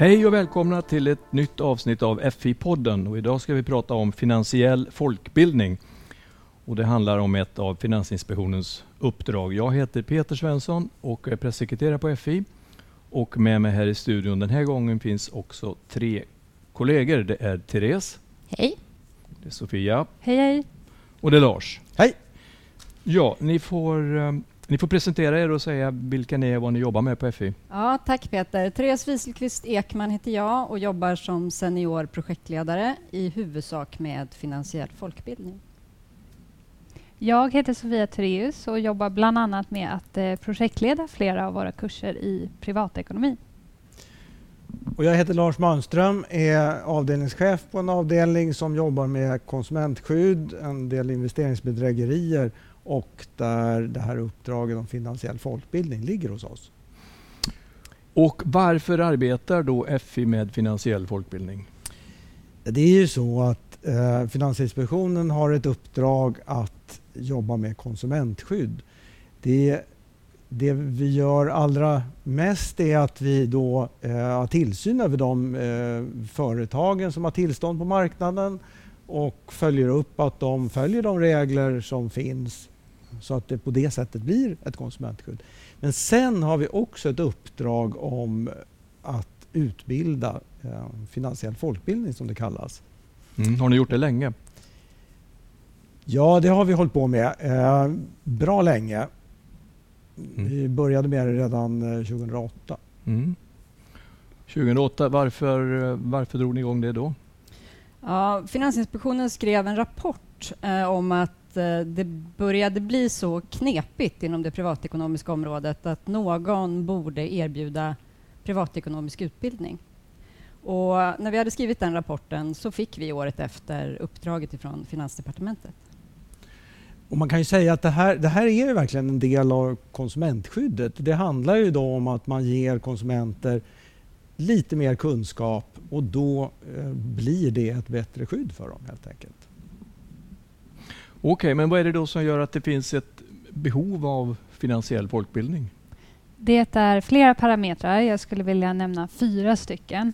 Hej och välkomna till ett nytt avsnitt av FI-podden. Och idag ska vi prata om finansiell folkbildning. Och det handlar om ett av Finansinspektionens uppdrag. Jag heter Peter Svensson och är pressekreterare på FI. Och med mig här i studion den här gången finns också tre kollegor. Det är Therese. Hej. Det är Sofia. Hej, hej. Och det är Lars. Hej. Ja, ni får, eh, ni får presentera er och säga vilka ni är och vad ni jobbar med på FI. Ja, tack Peter. Therese Wieselqvist Ekman heter jag och jobbar som senior projektledare i huvudsak med finansiell folkbildning. Jag heter Sofia Thereus och jobbar bland annat med att eh, projektleda flera av våra kurser i privatekonomi. Och jag heter Lars Malmström, är avdelningschef på en avdelning som jobbar med konsumentskydd, en del investeringsbedrägerier och där det här uppdraget om finansiell folkbildning ligger hos oss. Och varför arbetar då FI med finansiell folkbildning? Det är ju så att eh, Finansinspektionen har ett uppdrag att jobba med konsumentskydd. Det, det vi gör allra mest är att vi då eh, har tillsyn över de eh, företagen som har tillstånd på marknaden och följer upp att de följer de regler som finns så att det på det sättet blir ett konsumentskydd. Men sen har vi också ett uppdrag om att utbilda eh, finansiell folkbildning som det kallas. Mm. Har ni gjort det länge? Ja, det har vi hållit på med eh, bra länge. Mm. Vi började med det redan eh, 2008. Mm. 2008, varför, eh, varför drog ni igång det då? Ja, Finansinspektionen skrev en rapport eh, om att eh, det började bli så knepigt inom det privatekonomiska området att någon borde erbjuda privatekonomisk utbildning. Och när vi hade skrivit den rapporten så fick vi året efter uppdraget ifrån Finansdepartementet. Och man kan ju säga att det här, det här är ju verkligen en del av konsumentskyddet. Det handlar ju då om att man ger konsumenter lite mer kunskap och då eh, blir det ett bättre skydd för dem helt enkelt. Okej, okay, men vad är det då som gör att det finns ett behov av finansiell folkbildning? Det är flera parametrar. Jag skulle vilja nämna fyra stycken.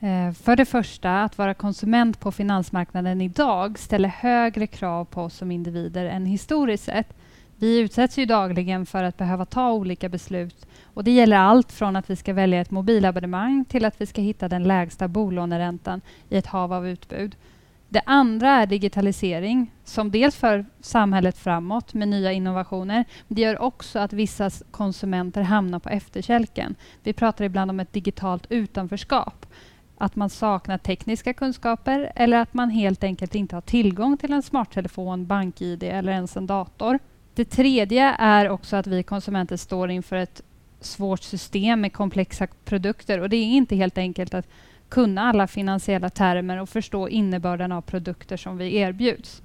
Eh, för det första, att vara konsument på finansmarknaden idag ställer högre krav på oss som individer än historiskt sett. Vi utsätts ju dagligen för att behöva ta olika beslut och det gäller allt från att vi ska välja ett mobilabonnemang till att vi ska hitta den lägsta bolåneräntan i ett hav av utbud. Det andra är digitalisering som dels för samhället framåt med nya innovationer. Men det gör också att vissa konsumenter hamnar på efterkälken. Vi pratar ibland om ett digitalt utanförskap att man saknar tekniska kunskaper eller att man helt enkelt inte har tillgång till en smarttelefon, bank-id eller ens en dator. Det tredje är också att vi konsumenter står inför ett svårt system med komplexa produkter och det är inte helt enkelt att kunna alla finansiella termer och förstå innebörden av produkter som vi erbjuds.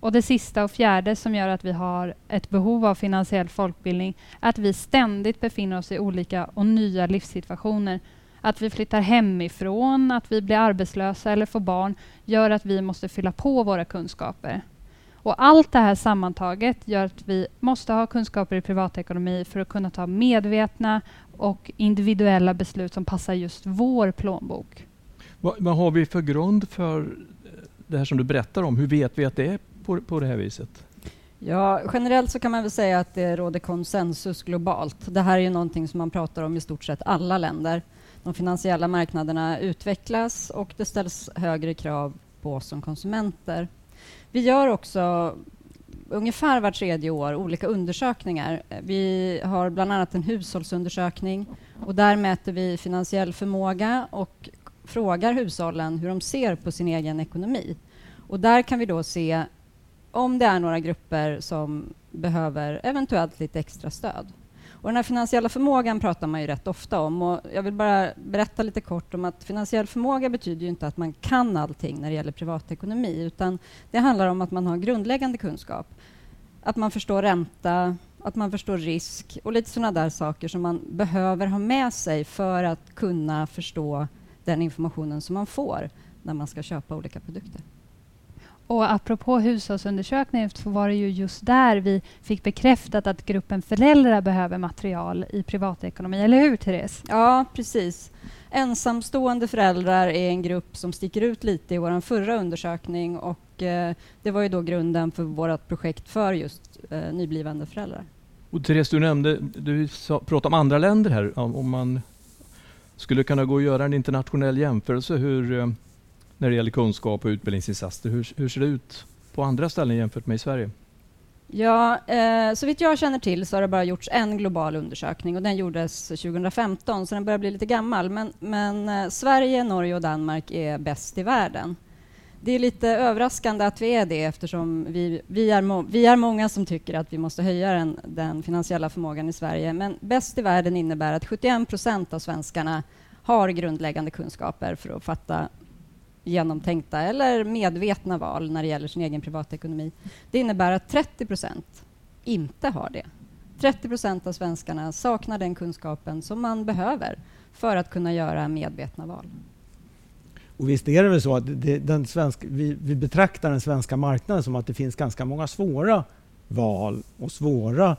Och det sista och fjärde som gör att vi har ett behov av finansiell folkbildning är att vi ständigt befinner oss i olika och nya livssituationer att vi flyttar hemifrån, att vi blir arbetslösa eller får barn gör att vi måste fylla på våra kunskaper. Och allt det här sammantaget gör att vi måste ha kunskaper i privatekonomi för att kunna ta medvetna och individuella beslut som passar just vår plånbok. Vad, vad har vi för grund för det här som du berättar om? Hur vet vi att det är på, på det här viset? Ja, generellt så kan man väl säga att det råder konsensus globalt. Det här är ju någonting som man pratar om i stort sett alla länder de finansiella marknaderna utvecklas och det ställs högre krav på oss som konsumenter. Vi gör också ungefär var tredje år olika undersökningar. Vi har bland annat en hushållsundersökning och där mäter vi finansiell förmåga och frågar hushållen hur de ser på sin egen ekonomi. Och där kan vi då se om det är några grupper som behöver eventuellt lite extra stöd. Och den här finansiella förmågan pratar man ju rätt ofta om. Och jag vill bara berätta lite kort om att finansiell förmåga betyder ju inte att man kan allting när det gäller privatekonomi, utan det handlar om att man har grundläggande kunskap. Att man förstår ränta, att man förstår risk och lite sådana där saker som man behöver ha med sig för att kunna förstå den informationen som man får när man ska köpa olika produkter. Och apropå hushållsundersökningen så var det ju just där vi fick bekräftat att gruppen föräldrar behöver material i privatekonomi. Eller hur, Therese? Ja, precis. Ensamstående föräldrar är en grupp som sticker ut lite i vår förra undersökning och eh, det var ju då grunden för vårt projekt för just eh, nyblivande föräldrar. Och Therese, du nämnde, du sa, pratade om andra länder här. Om man skulle kunna gå och göra en internationell jämförelse hur, eh, när det gäller kunskap och utbildningsinsatser. Hur, hur ser det ut på andra ställen jämfört med i Sverige? Ja, eh, så vitt jag känner till så har det bara gjorts en global undersökning och den gjordes 2015 så den börjar bli lite gammal. Men, men eh, Sverige, Norge och Danmark är bäst i världen. Det är lite överraskande att vi är det eftersom vi, vi, är, vi är många som tycker att vi måste höja den, den finansiella förmågan i Sverige. Men bäst i världen innebär att 71 procent av svenskarna har grundläggande kunskaper för att fatta genomtänkta eller medvetna val när det gäller sin egen privatekonomi. Det innebär att 30 procent inte har det. 30 procent av svenskarna saknar den kunskapen som man behöver för att kunna göra medvetna val. Och visst är det väl så att det, den svenska, vi, vi betraktar den svenska marknaden som att det finns ganska många svåra val och svåra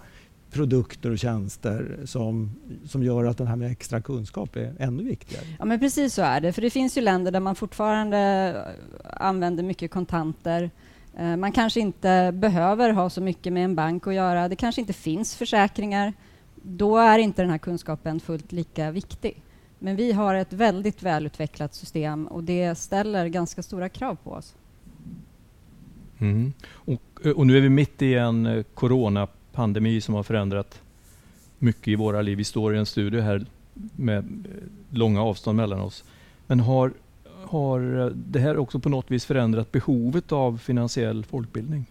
produkter och tjänster som, som gör att den här med extra kunskap är ännu viktigare. Ja, men precis så är det. För det finns ju länder där man fortfarande använder mycket kontanter. Eh, man kanske inte behöver ha så mycket med en bank att göra. Det kanske inte finns försäkringar. Då är inte den här kunskapen fullt lika viktig. Men vi har ett väldigt välutvecklat system och det ställer ganska stora krav på oss. Mm. Och, och, nu är vi mitt i en eh, pandemi som har förändrat mycket i våra liv. Vi står i en studio här med eh, långa avstånd mellan oss. Men har, har eh, det här också på något vis förändrat behovet av finansiell folkbildning?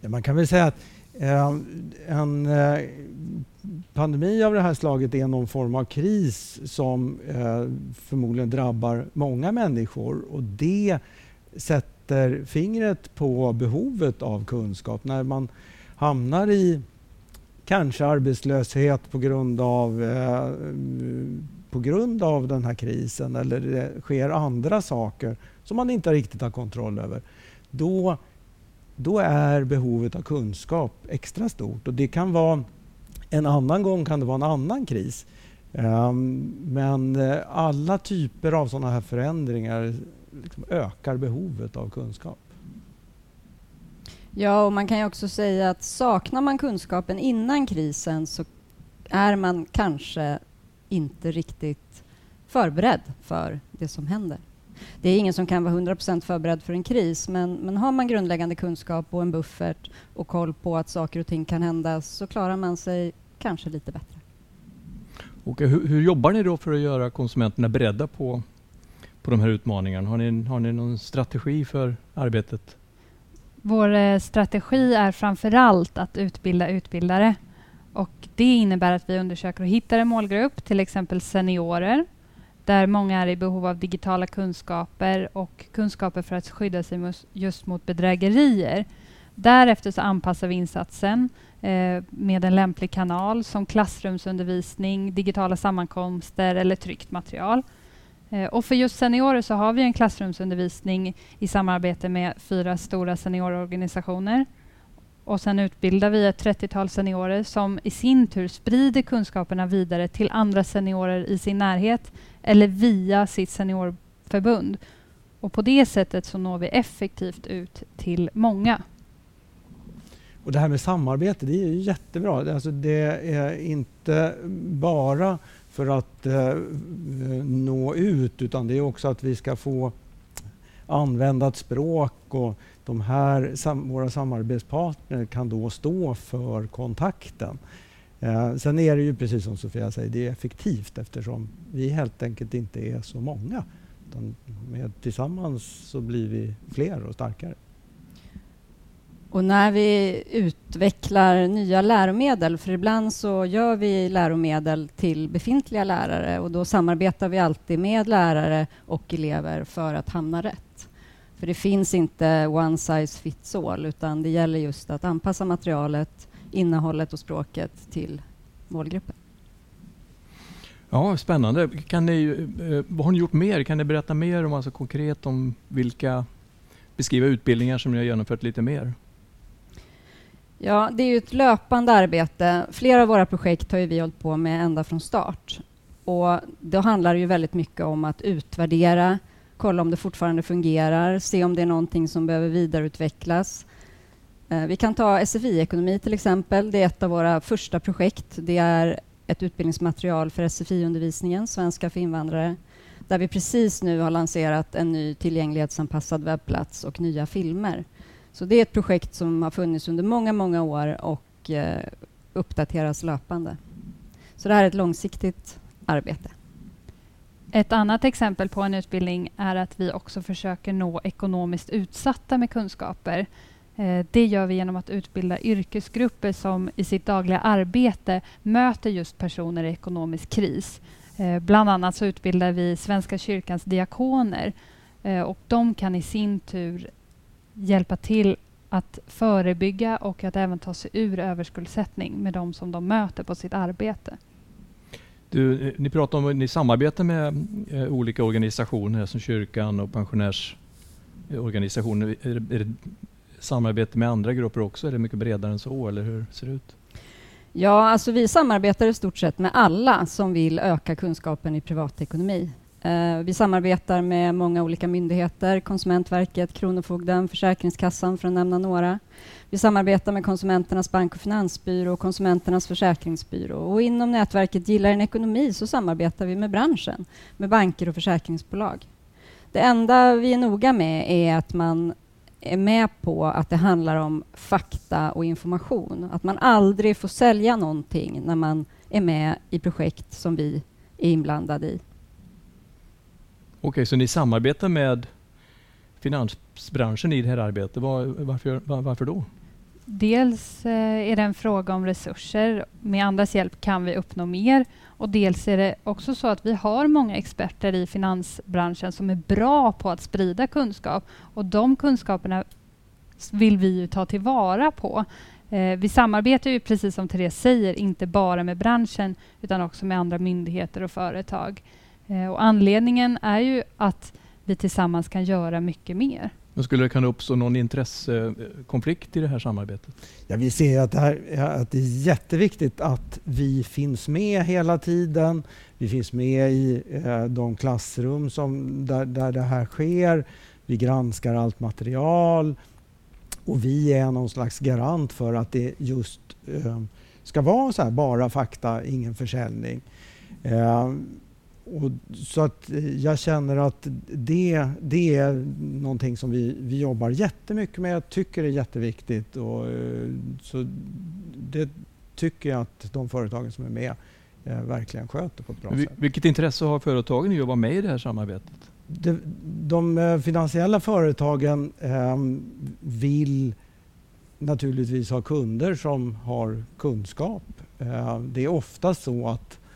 Ja, man kan väl säga att eh, en eh, pandemi av det här slaget är någon form av kris som eh, förmodligen drabbar många människor och det sätter fingret på behovet av kunskap. När man hamnar i kanske arbetslöshet på grund av, eh, på grund av den här krisen eller det sker andra saker som man inte riktigt har kontroll över. Då, då är behovet av kunskap extra stort och det kan vara en annan gång kan det vara en annan kris. Um, men eh, alla typer av sådana här förändringar liksom ökar behovet av kunskap. Ja, och man kan ju också säga att saknar man kunskapen innan krisen så är man kanske inte riktigt förberedd för det som händer. Det är ingen som kan vara 100% förberedd för en kris, men, men har man grundläggande kunskap och en buffert och koll på att saker och ting kan hända så klarar man sig kanske lite bättre. Och hur, hur jobbar ni då för att göra konsumenterna beredda på, på de här utmaningarna? Har ni, har ni någon strategi för arbetet? Vår eh, strategi är framför allt att utbilda utbildare. Och det innebär att vi undersöker och hittar en målgrupp, till exempel seniorer, där många är i behov av digitala kunskaper och kunskaper för att skydda sig just mot bedrägerier. Därefter så anpassar vi insatsen eh, med en lämplig kanal som klassrumsundervisning, digitala sammankomster eller tryckt material. Eh, och för just seniorer så har vi en klassrumsundervisning i samarbete med fyra stora seniororganisationer. Och sen utbildar vi ett 30-tal seniorer som i sin tur sprider kunskaperna vidare till andra seniorer i sin närhet eller via sitt seniorförbund. Och på det sättet så når vi effektivt ut till många. Och det här med samarbete, det är ju jättebra. Alltså det är inte bara för att eh, eh, nå ut utan det är också att vi ska få använda ett språk och de här, sam, våra samarbetspartner kan då stå för kontakten. Eh, sen är det ju precis som Sofia säger, det är effektivt eftersom vi helt enkelt inte är så många. Utan med, tillsammans så blir vi fler och starkare. Och när vi utvecklar nya läromedel, för ibland så gör vi läromedel till befintliga lärare och då samarbetar vi alltid med lärare och elever för att hamna rätt. För det finns inte one size fits all, utan det gäller just att anpassa materialet, innehållet och språket till målgruppen. Ja, spännande. Kan ni, eh, vad har ni gjort mer? Kan ni berätta mer om alltså konkret om vilka beskriva utbildningar som ni har genomfört lite mer? Ja, det är ju ett löpande arbete. Flera av våra projekt har vi hållit på med ända från start. Och då handlar det ju väldigt mycket om att utvärdera, kolla om det fortfarande fungerar, se om det är någonting som behöver vidareutvecklas. Eh, vi kan ta SFI-ekonomi till exempel. Det är ett av våra första projekt. Det är ett utbildningsmaterial för SFI-undervisningen, svenska för invandrare, där vi precis nu har lanserat en ny tillgänglighetsanpassad webbplats och nya filmer. Så det är ett projekt som har funnits under många, många år och eh, uppdateras löpande. Så det här är ett långsiktigt arbete. Ett annat exempel på en utbildning är att vi också försöker nå ekonomiskt utsatta med kunskaper. Eh, det gör vi genom att utbilda yrkesgrupper som i sitt dagliga arbete möter just personer i ekonomisk kris. Eh, bland annat så utbildar vi Svenska kyrkans diakoner eh, och de kan i sin tur hjälpa till att förebygga och att även ta sig ur överskuldsättning med de som de möter på sitt arbete. Du, ni pratar om ni samarbetar med eh, olika organisationer som kyrkan och pensionärsorganisationer. Är det, är det samarbete med andra grupper också? Är det mycket bredare än så eller hur ser det ut? Ja, alltså vi samarbetar i stort sett med alla som vill öka kunskapen i privatekonomi. Eh, vi samarbetar med många olika myndigheter, Konsumentverket, Kronofogden, Försäkringskassan för att nämna några. Vi samarbetar med Konsumenternas bank och finansbyrå och Konsumenternas försäkringsbyrå. Och inom nätverket Gillar en ekonomi så samarbetar vi med branschen, med banker och försäkringsbolag. Det enda vi är noga med är att man är med på att det handlar om fakta och information. Att man aldrig får sälja någonting när man är med i projekt som vi är inblandade i. Okej, så ni samarbetar med finansbranschen i det här arbetet. Var, varför, var, varför då? Dels eh, är det en fråga om resurser. Med andras hjälp kan vi uppnå mer. Och dels är det också så att vi har många experter i finansbranschen som är bra på att sprida kunskap. Och de kunskaperna vill vi ju ta tillvara på. Eh, vi samarbetar ju precis som Therese säger, inte bara med branschen utan också med andra myndigheter och företag. Eh, och anledningen är ju att vi tillsammans kan göra mycket mer. Men skulle det kunna uppstå någon intressekonflikt i det här samarbetet? Ja, vi ser att det, här, att det är jätteviktigt att vi finns med hela tiden. Vi finns med i eh, de klassrum som, där, där det här sker. Vi granskar allt material och vi är någon slags garant för att det just eh, ska vara så här, bara fakta, ingen försäljning. Eh, och så att jag känner att det, det är någonting som vi, vi jobbar jättemycket med. Jag tycker det är jätteviktigt. Och, eh, så det tycker jag att de företagen som är med eh, verkligen sköter på ett bra Vil sätt. Vilket intresse har företagen i att vara med i det här samarbetet? De, de eh, finansiella företagen eh, vill naturligtvis ha kunder som har kunskap. Eh, det är ofta så att Eh,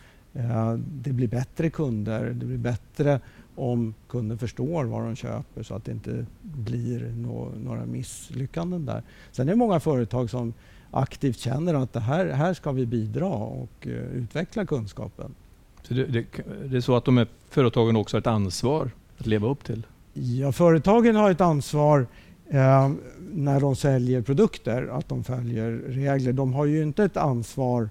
det blir bättre kunder, det blir bättre om kunden förstår vad de köper så att det inte blir no några misslyckanden där. Sen är det många företag som aktivt känner att det här, här ska vi bidra och uh, utveckla kunskapen. Så det, det, det, är så att de här företagen också har ett ansvar att leva upp till? Ja, företagen har ett ansvar eh, när de säljer produkter, att de följer regler. De har ju inte ett ansvar Eh,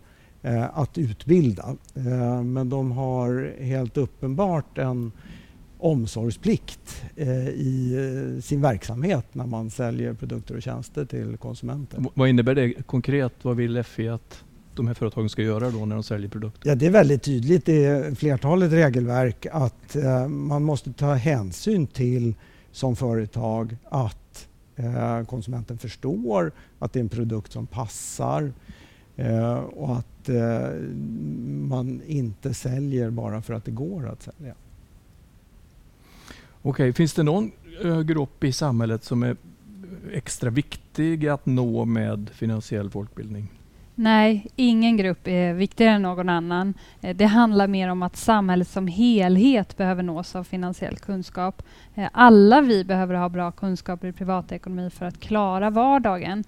att utbilda. Eh, men de har helt uppenbart en omsorgsplikt eh, i sin verksamhet när man säljer produkter och tjänster till konsumenter. Vad innebär det konkret? Vad vill FI att de här företagen ska göra då när de säljer produkter? Ja, det är väldigt tydligt i flertalet regelverk att man måste ta hänsyn till som företag att konsumenten förstår att det är en produkt som passar och att eh, man inte säljer bara för att det går att sälja. Okej, finns det någon eh, grupp i samhället som är extra viktig att nå med finansiell folkbildning? Nej, ingen grupp är viktigare än någon annan. Eh, det handlar mer om att samhället som helhet behöver nås av finansiell kunskap. Eh, alla vi behöver ha bra kunskaper i privatekonomi för att klara vardagen.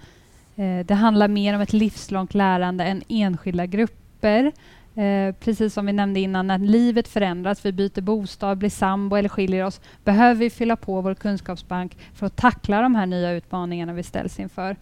Eh, det handlar mer om ett livslångt lärande än enskilda grupper. Eh, precis som vi nämnde innan, när livet förändras, vi byter bostad, blir sambo eller skiljer oss, behöver vi fylla på vår kunskapsbank för att tackla de här nya utmaningarna vi ställs inför.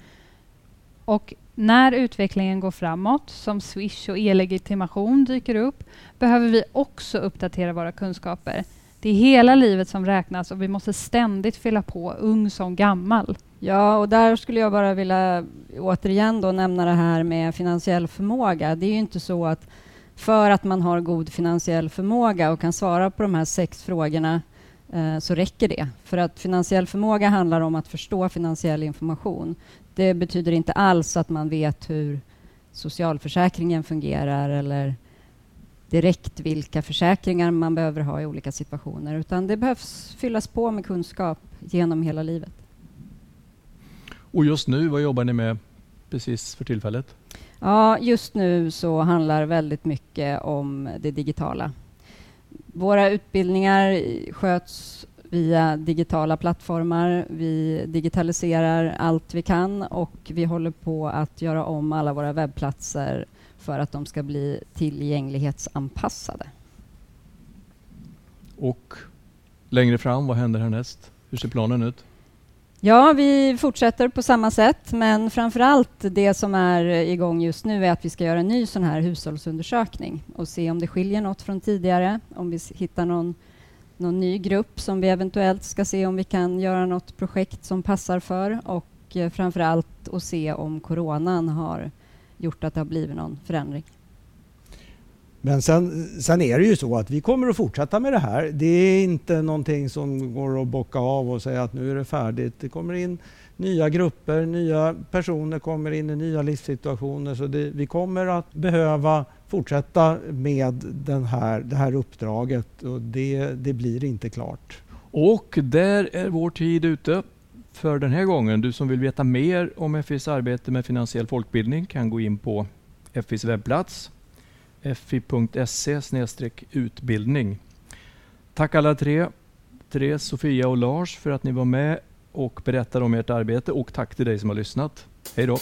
Och när utvecklingen går framåt, som Swish och e-legitimation dyker upp, behöver vi också uppdatera våra kunskaper. Det är hela livet som räknas och vi måste ständigt fylla på, ung som gammal. Ja, och där skulle jag bara vilja återigen då nämna det här med finansiell förmåga. Det är ju inte så att för att man har god finansiell förmåga och kan svara på de här sex frågorna eh, så räcker det. För att finansiell förmåga handlar om att förstå finansiell information. Det betyder inte alls att man vet hur socialförsäkringen fungerar eller direkt vilka försäkringar man behöver ha i olika situationer utan det behövs fyllas på med kunskap genom hela livet. Och just nu, vad jobbar ni med precis för tillfället? Ja, just nu så handlar väldigt mycket om det digitala. Våra utbildningar sköts via digitala plattformar. Vi digitaliserar allt vi kan och vi håller på att göra om alla våra webbplatser för att de ska bli tillgänglighetsanpassade. Och längre fram, vad händer härnäst? Hur ser planen ut? Ja, vi fortsätter på samma sätt, men framför allt det som är igång just nu är att vi ska göra en ny sån här hushållsundersökning och se om det skiljer något från tidigare, om vi hittar någon, någon ny grupp som vi eventuellt ska se om vi kan göra något projekt som passar för och eh, framför allt att se om coronan har gjort att det har blivit någon förändring. Men sen, sen är det ju så att vi kommer att fortsätta med det här. Det är inte någonting som går att bocka av och säga att nu är det färdigt. Det kommer in nya grupper, nya personer kommer in i nya livssituationer. Så det, vi kommer att behöva fortsätta med den här, det här uppdraget och det, det blir inte klart. Och där är vår tid ute för den här gången. Du som vill veta mer om FIs arbete med finansiell folkbildning kan gå in på FIs webbplats fi.se utbildning. Tack alla tre, Therese, Sofia och Lars för att ni var med och berättade om ert arbete och tack till dig som har lyssnat. Hej då!